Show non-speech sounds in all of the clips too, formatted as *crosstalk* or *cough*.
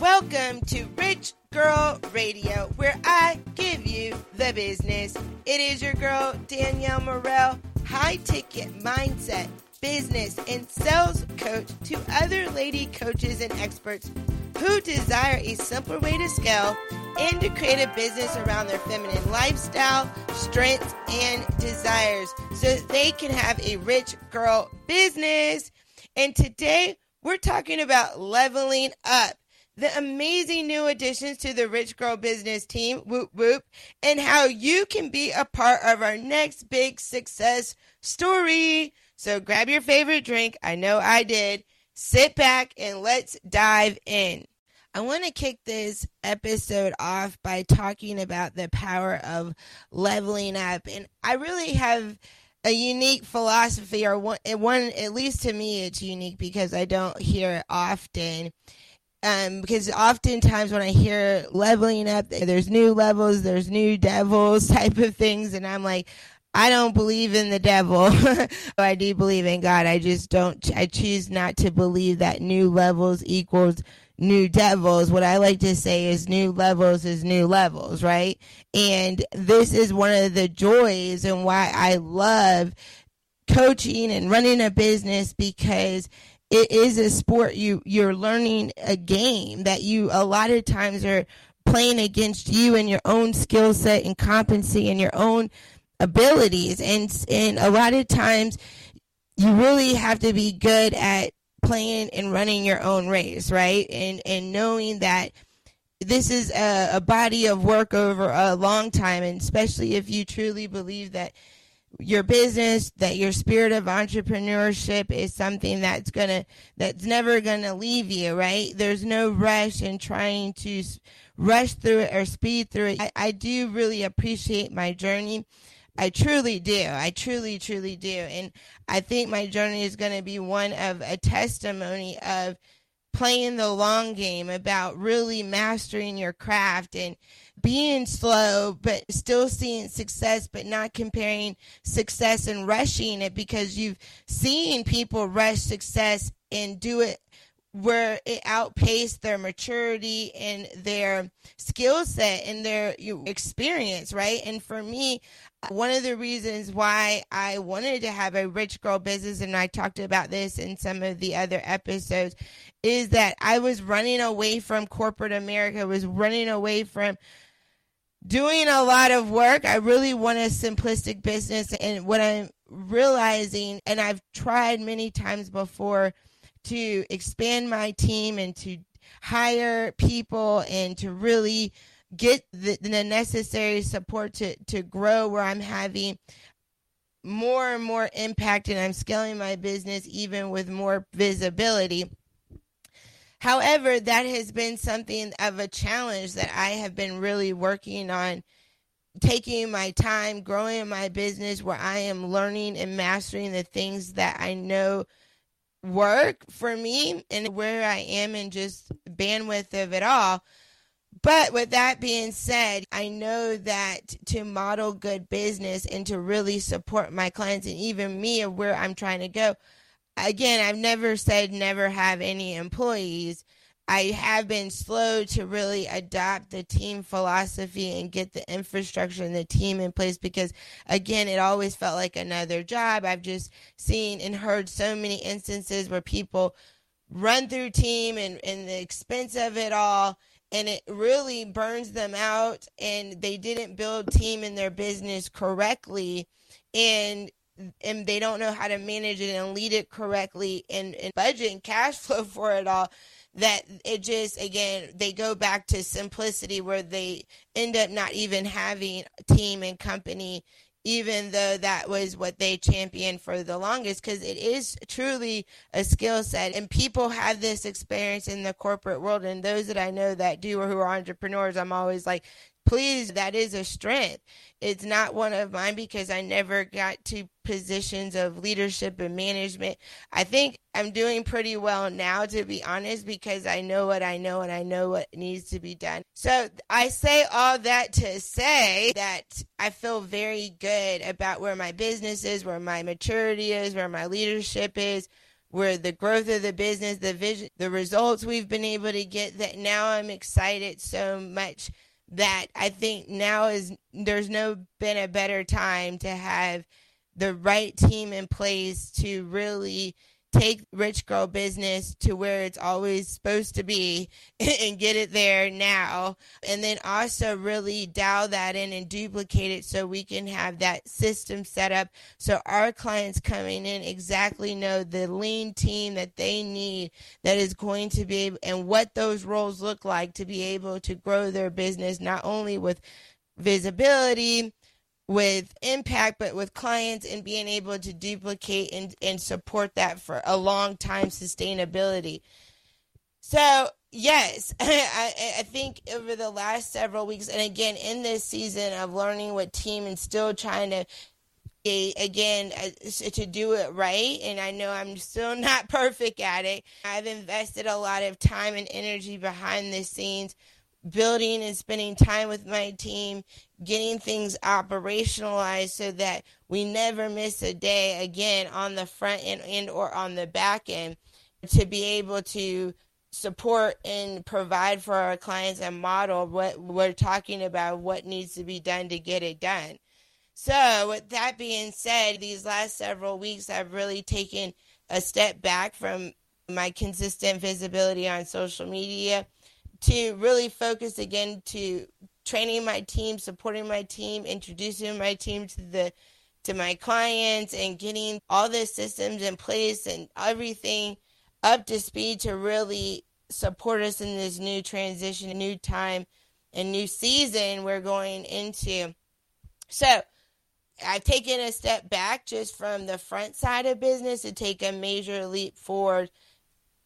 Welcome to Rich Girl Radio, where I give you the business. It is your girl, Danielle Murrell, high ticket mindset, business, and sales coach to other lady coaches and experts who desire a simpler way to scale and to create a business around their feminine lifestyle, strengths, and desires so they can have a rich girl business. And today we're talking about leveling up the amazing new additions to the Rich Girl Business team, whoop whoop, and how you can be a part of our next big success story. So grab your favorite drink. I know I did. Sit back and let's dive in. I want to kick this episode off by talking about the power of leveling up. And I really have a unique philosophy, or one, one at least to me, it's unique because I don't hear it often. Um, because oftentimes when I hear leveling up, there's new levels, there's new devils *laughs* type of things, and I'm like, I don't believe in the devil. *laughs* I do believe in God. I just don't, I choose not to believe that new levels equals new devils. What I like to say is new levels is new levels, right? And this is one of the joys and why I love coaching and running a business because it is a sport you you're learning a game that you a lot of times are playing against you and your own skill set and competency and your own abilities. And and a lot of times you really have to be good at playing and running your own race right? And and knowing that this is a, a body of work over a long time and especially if you truly believe that your business that your spirit of entrepreneurship is something that's gonna that's never gonna leave you right there's no rush in trying to rush through it or speed through it I, I do really appreciate my journey I truly do. I truly, truly do. And I think my journey is going to be one of a testimony of playing the long game, about really mastering your craft and being slow, but still seeing success, but not comparing success and rushing it because you've seen people rush success and do it where it outpaced their maturity and their skill set and their experience, right? And for me, one of the reasons why I wanted to have a rich girl business, and I talked about this in some of the other episodes, is that I was running away from corporate America, was running away from doing a lot of work. I really want a simplistic business. And what I'm realizing, and I've tried many times before to expand my team and to hire people and to really get the, the necessary support to, to grow where I'm having more and more impact and I'm scaling my business even with more visibility. However, that has been something of a challenge that I have been really working on taking my time, growing my business where I am learning and mastering the things that I know work for me and where I am and just bandwidth of it all. But with that being said, I know that to model good business and to really support my clients and even me of where I'm trying to go, again, I've never said never have any employees. I have been slow to really adopt the team philosophy and get the infrastructure and the team in place because, again, it always felt like another job. I've just seen and heard so many instances where people run through team and, and the expense of it all and it really burns them out and they didn't build team in their business correctly and and they don't know how to manage it and lead it correctly and, and budget and cash flow *laughs* for it all that it just again they go back to simplicity where they end up not even having team and company even though that was what they championed for the longest because it is truly a skill set. And people have this experience in the corporate world and those that i know that do or who are entrepreneurs i'm always like please that is a strength it's not one of mine because I never got to positions of leadership and management. I think I'm doing pretty well now, to be honest, because I know what I know and I know what needs to be done. So I say all that to say that I feel very good about where my business is, where my maturity is, where my leadership is, where the growth of the business, the vision, the results we've been able to get that now I'm excited so much that I think now is there's no been a better time to have the right team in place to really take rich girl business to where it's always supposed to be *laughs* and get it there now. And then also really dial that in and duplicate it so we can have that system set up so our clients coming in exactly know the lean team that they need that is going to be and what those roles look like to be able to grow their business not only with visibility with impact, but with clients and being able to duplicate and, and support that for a long time sustainability. So, yes, *laughs* I, I think over the last several weeks, and again, in this season of learning what team and still trying to again uh, to do it right and i know i'm still *laughs* not perfect at it i've invested a lot of time and energy behind the scenes building and spending time with my team, getting things operationalized so that we never miss a day again on the front end and or on the back end to be able to support and provide for our clients and model what we're talking about what needs to be done to get it done. So with that being said, these last several weeks I've really taken a step back from my consistent visibility on social media to really focus again to training my team, supporting my team, introducing my team to the to my clients and getting all the systems in place and everything up to speed to really support us in this new transition, new time, and new season we're going into. So, I've taken a step back just from the front side of business to take a major leap forward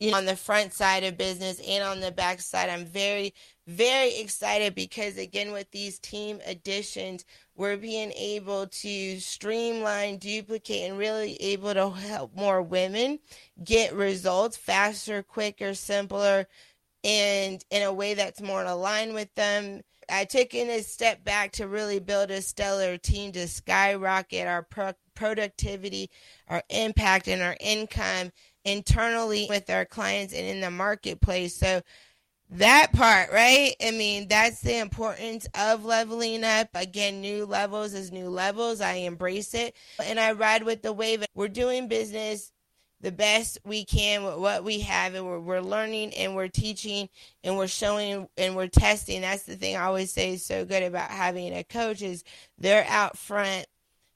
you know, on the front side of business and on the back side. I'm very, very excited because again, with these team additions, we're being able to streamline, duplicate, and really able to help more women get results faster, quicker, simpler, and in a way that's more aligned with them. I took in a step back to really build a stellar team to skyrocket our pro- productivity, our impact, and our income internally with our clients and in the marketplace. So that part, right? I mean, that's the importance of leveling up. Again, new levels is new levels. I embrace it and I ride with the wave. We're doing business the best we can with what we have and we're, we're learning and we're teaching and we're showing and we're testing that's the thing i always say is so good about having a coach is they're out front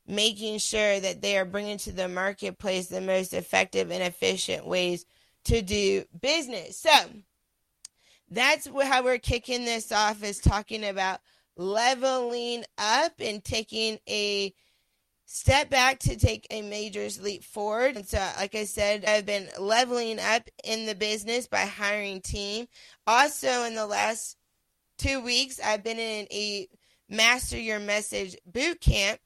making sure that they are bringing to the marketplace the most effective and efficient ways to do business. So that's how we're kicking this off is talking about leveling up and taking a step back to take a major leap forward. And so, like I said, I've been leveling up in the business by hiring team. Also, in the last two weeks, I've been in a master your message boot camp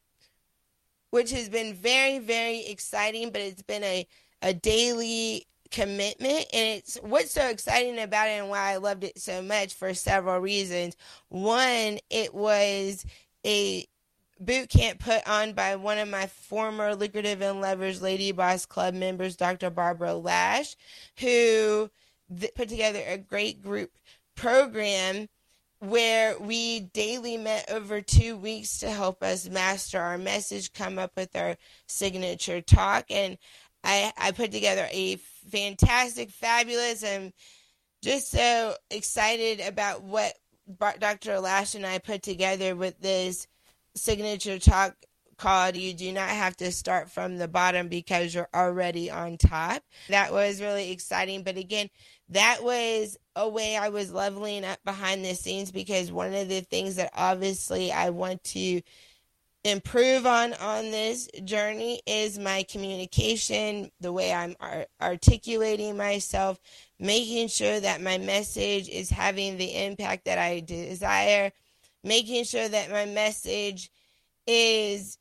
which has been very, very exciting, but it's been a, a daily commitment and it's what's so exciting about it and why I loved it so much for several reasons. One, it was a boot camp put on by one of my former lucrative and leverage lady boss club members dr barbara lash who th- put together a great group program where we daily met over two weeks to help us master our message, come up with our signature talk. And I, I put together a fantastic, fabulous, and just so excited about what Dr. Lash and I put together with this signature talk called You Do Not Have to Start from the Bottom Because You're Already on Top. That was really exciting. But again, that was a way I was leveling up behind the scenes because one of the things that obviously I want to improve on on this journey is my communication, the way I'm ar- articulating myself, making sure that my message is having the impact that I desire, making sure that my message is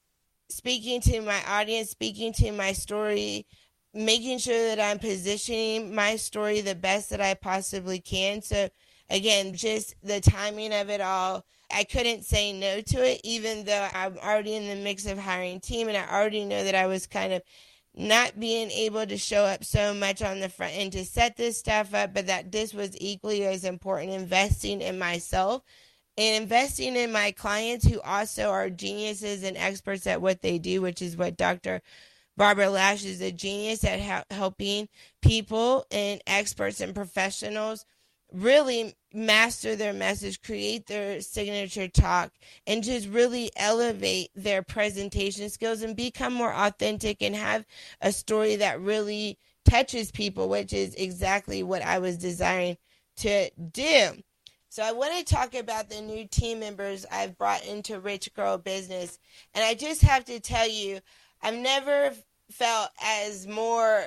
speaking to my audience, speaking to my story making sure that I'm positioning my story the best that I possibly can. So, again, just the timing of it all. I couldn't say no to it, even though I'm already in the mix of hiring team and I already know that I was kind of not being able to show up so much on the front end to set this stuff up, but that this was equally as important investing in myself and investing in my clients who also are geniuses and experts at what they do, which is what Dr. Barbara Lash is a genius at ha- helping people and experts and professionals really master their message, create their signature talk, and just really elevate their presentation skills and become more authentic and have a story that really touches people, which is exactly what I was desiring to do. So I want to talk about the new team members I've brought into Rich Girl Business. And I just have to tell you, I've never felt as more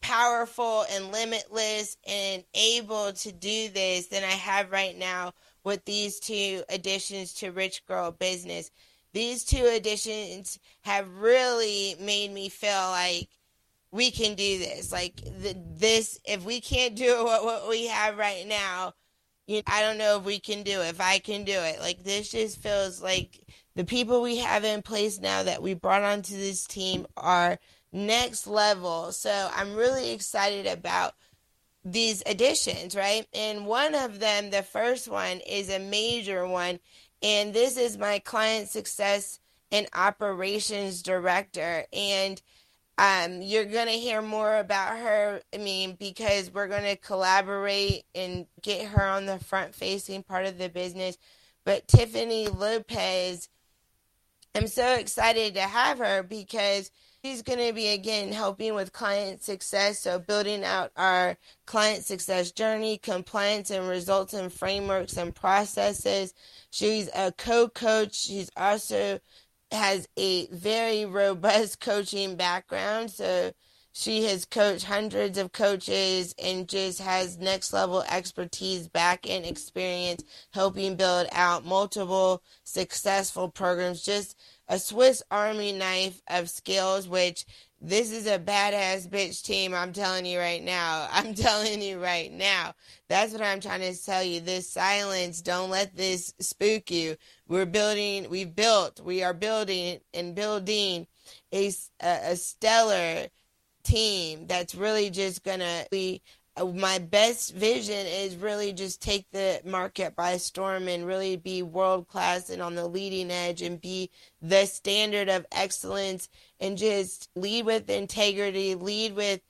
powerful and limitless and able to do this than I have right now with these two additions to Rich Girl Business. These two additions have really made me feel like we can do this. Like this, if we can't do *laughs* what, what we have right now, you I don't know if we can do it. If I can do it, like this just feels like the people we have in place now that we brought onto this team are next level. So I'm really excited about these additions, right? And one of them, the first one, is a major one. And this is my client success and operations director. And um, you're going to hear more about her. I mean, because we're going to collaborate and get her on the front facing part of the business. But Tiffany Lopez, I'm so excited to have her because she's going to be again helping with client success. So, building out our client success journey, compliance and results and frameworks and processes. She's a co coach. She's also has a very robust *laughs* coaching background. So she has coached hundreds of coaches and just has next level expertise, back end experience, helping build out multiple successful programs. Just a Swiss Army knife of skills, which this is a badass bitch team. I'm telling you right now. *laughs* I'm telling you right now. That's what I'm trying to tell you. This silence, don't let this spook you. We're building, we've built, we are building and building a, a, stellar team that's really just going to be uh, my best vision is really just take the market by storm and really be world class and on the leading edge and be the standard of excellence and just lead with integrity, lead with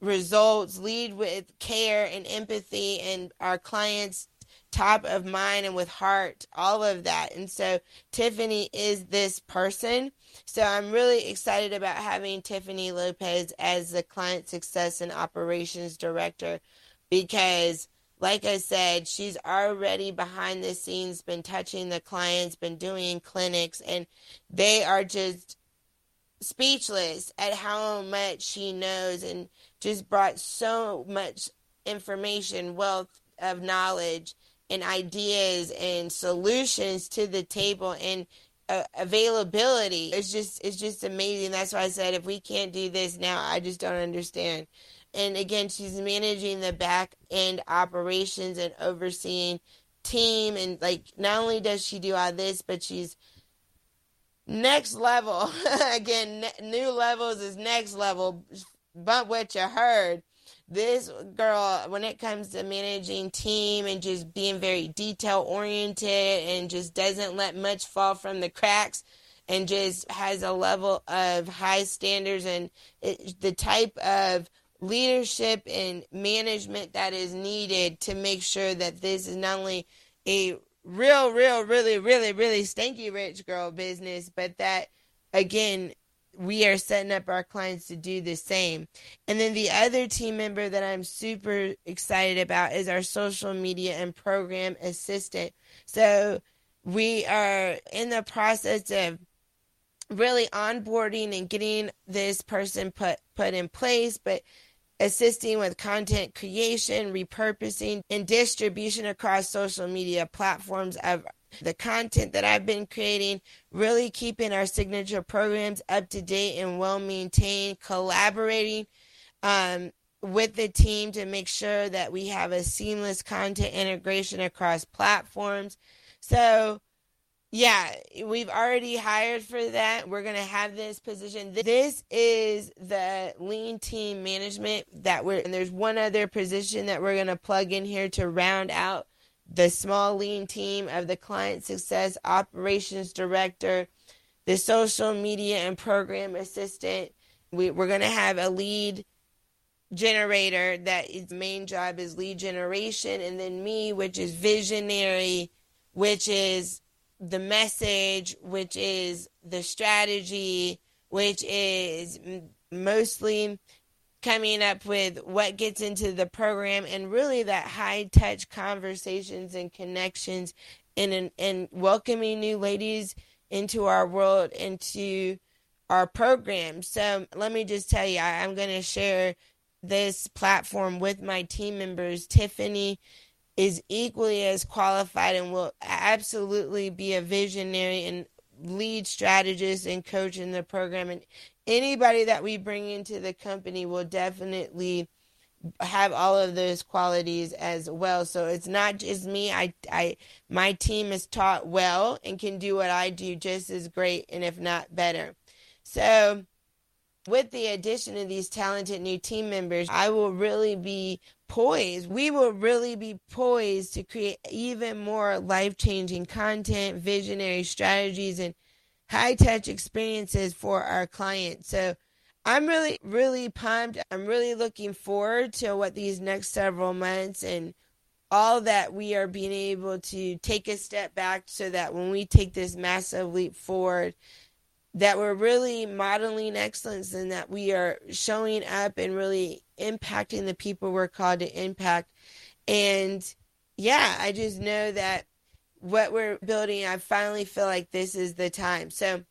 results, lead with care and empathy and our clients top of mind and with heart, all of that. And so Tiffany is this person. So I'm really excited about having Tiffany Lopez as the client success and operations director because like I said, she's already behind the scenes, been touching the clients, been doing clinics, and they are just speechless at how much she knows and just brought so much information, wealth of knowledge and ideas and solutions to the table and uh, availability. It's just it's just amazing. That's why i said if we can't do this now i just don't understand. And again she's managing the back end operations and overseeing team. And like not only does she do all this but she's next level. *laughs* Again new levels is next level. Bump what you heard this girl when it comes to managing team and just being very detail oriented and just doesn't let much fall from the cracks and just has a level of high standards and it, the type of leadership and management that is needed to make sure that this is not only a real real really really really stanky rich girl business but that again we are setting up our clients to do the same. And then the other team member that I'm super excited about is our social media and program assistant. So we are in the process of really onboarding and getting this person put put in place, but assisting with content creation, repurposing, and distribution across social media platforms of the content that I've been creating, really keeping our signature programs up to date and well maintained, collaborating um, with the team to make sure that we have a seamless content integration across platforms. So, Yeah, we've already hired for that. We're going to have this position. This is the lean team management that we're, and there's one other position that we're going to plug in here to round out the small lean team of the client success operations director, the social media and program assistant. We, we're going to have a lead generator that its main job is lead generation, and then me, which is visionary, which is the message, which is the strategy, which is mostly coming up with what gets into the program and really that high touch conversations and connections and and welcoming new ladies into our world into our program so let me just tell you I, i'm going to share this platform with my team members tiffany is equally as qualified and will absolutely be a visionary and lead strategist and coach in the program. And anybody that we bring into the company will definitely have all of those qualities as well. So it's not just me. I, I, my team is taught well and can do what I do just as great and if not better. So with the addition of these talented new team members, I will really be poised. We will really be poised to create even more life changing content, visionary strategies, and high touch experiences for our clients. So I'm really, really pumped. I'm really looking forward to what these next several months and all that we are being able to take a step back so that when we take this massive leap forward, that we're really modeling excellence and that we are showing up and really impacting the people we're called to impact. And yeah, I just know that what we're building, I finally feel like this is the time. So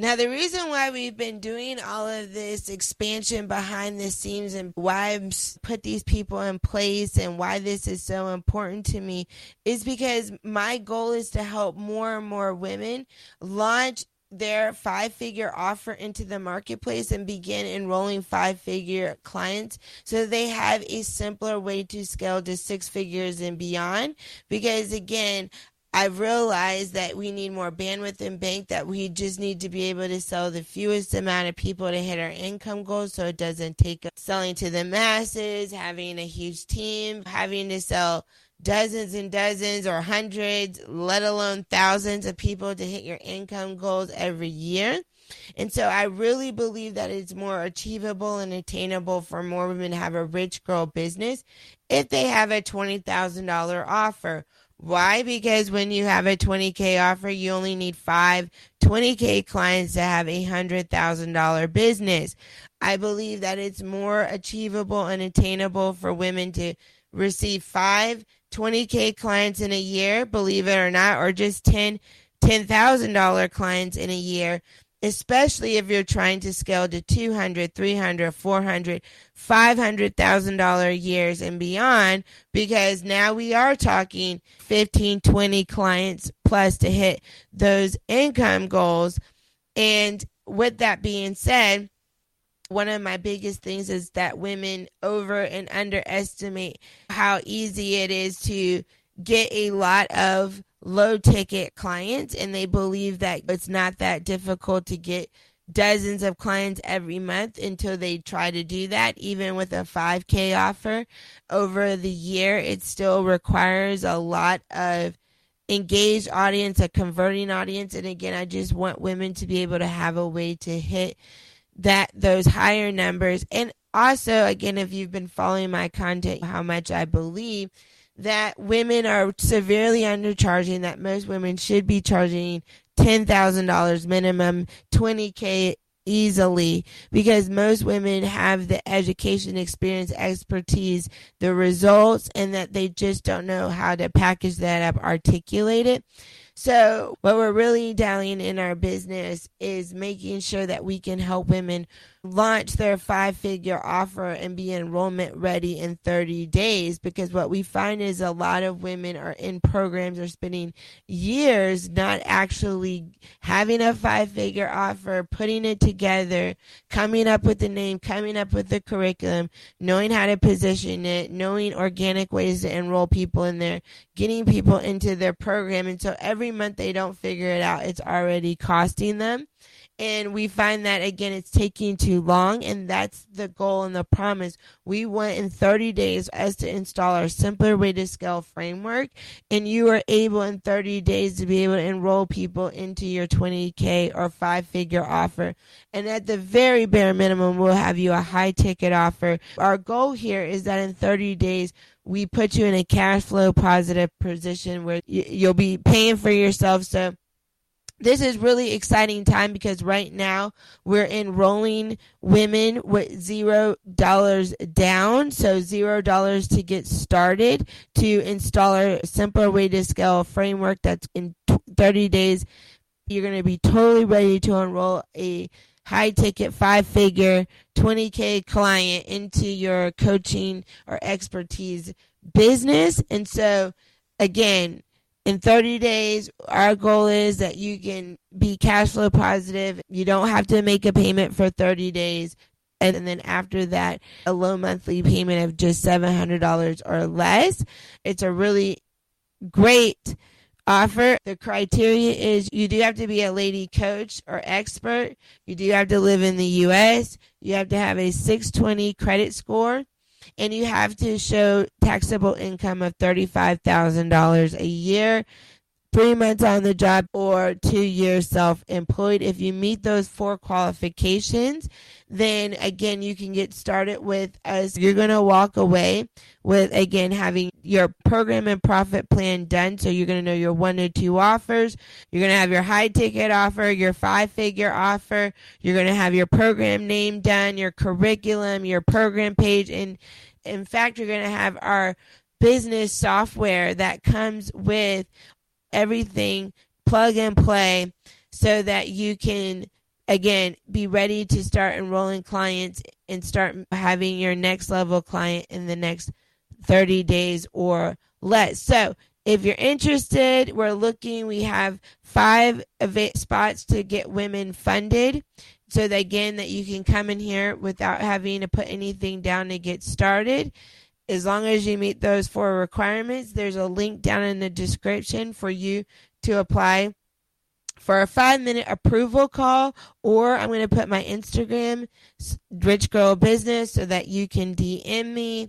now the reason why we've been doing all of this expansion behind the scenes and why I've put these people in place and why this is so important to me is because my goal is to help more and more women launch their five figure offer into the marketplace and begin enrolling five figure clients so they have a simpler way to scale to six figures and beyond. Because again, I've realized that we need more bandwidth in bank, that we just need to be able to sell the fewest amount of people to hit our income goals so it doesn't take selling to the masses, having a huge team, having to sell dozens and dozens or hundreds, let alone thousands of people to hit your income goals every year. And so I really believe that it's more achievable and attainable for more women to have a rich girl business if they have a $20,000 offer. Why? Because when you have a 20K offer, you only need five 20K clients to have a $100,000 business. I believe that it's more achievable and attainable for women to receive five 20K clients in a year, believe it or not, or just 10 $10,000 clients in a year, especially if you're trying to scale to 200, 300, 400, $500,000 years and beyond, because now we are talking 15, 20 clients plus to hit those income goals. And with that being said, one of my biggest things is that women over and underestimate how easy it is to get a lot of low ticket clients and they believe that it's not that difficult to get dozens of clients every month until they try to do that even with a 5k offer over the year it still requires a lot of engaged audience a converting audience and again i just want women to be able to have a way to hit that those higher numbers. And also, again, if you've been following my content, how much I believe that women are severely undercharging, that most women should be charging $10,000 minimum, 20K easily because most women have the education, experience, expertise, the results, and that they just don't know how to package that up, articulate it. So, what we're really doing in our business is making sure that we can help women launch their five figure offer and be enrollment ready in 30 days because what we find is a lot of women are in programs are spending years not actually having a five figure offer putting it together coming up with the name coming up with the curriculum knowing how to position it knowing organic ways to enroll people in there getting people into their program and so every month they don't figure it out, it's already costing them. And we find that again, it's taking too long. And that's the goal and the promise. We want in 30 days as to install our simpler way to scale framework. And you are able in 30 days to be able to enroll people into your 20K or five figure offer. And at the very bare minimum, we'll have you a high ticket offer. Our goal here is that in 30 days, we put you in a cash flow positive position where you'll be paying for yourself. So this is really exciting time because right now we're enrolling women with zero dollars down so zero dollars to get started to install our simpler way to scale framework that's in 30 days. You're going to be totally ready to enroll a high ticket five figure 20k client into your coaching or expertise business. And so again in 30 days, our goal is that you can be cash flow positive. You don't have to make a payment for 30 days. And then after that, a low monthly payment of just $700 or less. It's a really great offer. The criteria is you do have to be a lady coach or expert. You do have to live in the U.S. You have to have a 620 credit score and you have to show taxable income of $35,000 a year, three months on the job, or two years self employed. If you meet those four qualifications, then again, you can get started with us. You're going to walk away with, again, having your program and profit plan done. So you're going to know your one to two offers. You're going to have your high ticket offer, your five figure offer. You're going to have your program name done, your curriculum, your program page, and in fact, you're going to have our business software that comes with everything plug and play so that you can again be ready to start enrolling clients and start having your next level client in the next 30 days or less. So, if you're interested, we're looking, we have five spots to get women funded. So that again that you can come in here without having to put anything down to get started. As long as you meet those four requirements there's a link down in the description for you to apply for a five minute approval call or i'm going to put my instagram rich girl business so that you can dm me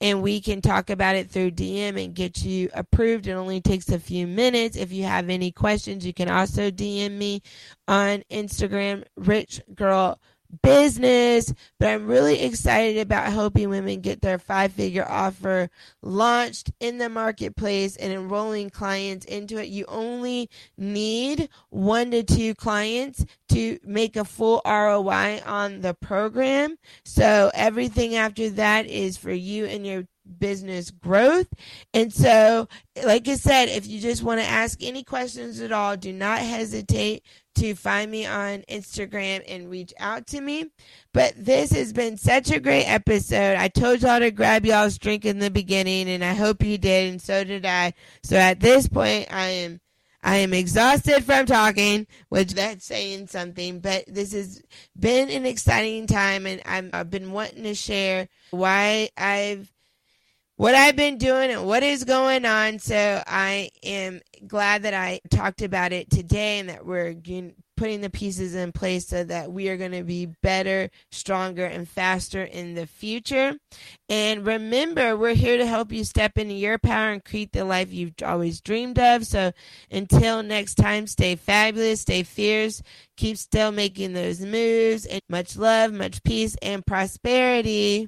and we can talk about it through DM and get you approved. It only takes a few minutes. If you have any questions, you can also DM me on Instagram, Rich Girl business, but I'm really excited about helping women get their five figure offer launched in the marketplace and enrolling clients into it. You only need one to two clients to make a full ROI on the program. So everything after that is for you and your business growth. And so, like I said, if you just want to ask any questions at all, do not hesitate to find me on Instagram and reach out to me. But this has been such a great episode. I told y'all to grab y'all's drink in the beginning, and I hope you did, and so did I. So at this point, I am. I am exhausted from talking, which that's saying something, but this has been an exciting time and i have been wanting to share why I've what I've been doing and what is going on. So I am glad that I talked about it today and that we're putting the pieces in place so that we are going to be better, stronger, and faster in the future. And remember, we're here to help you step into your power and create the life you've always dreamed of. So until next time, stay fabulous, stay fierce, keep still making those moves, and much love, much peace, and prosperity.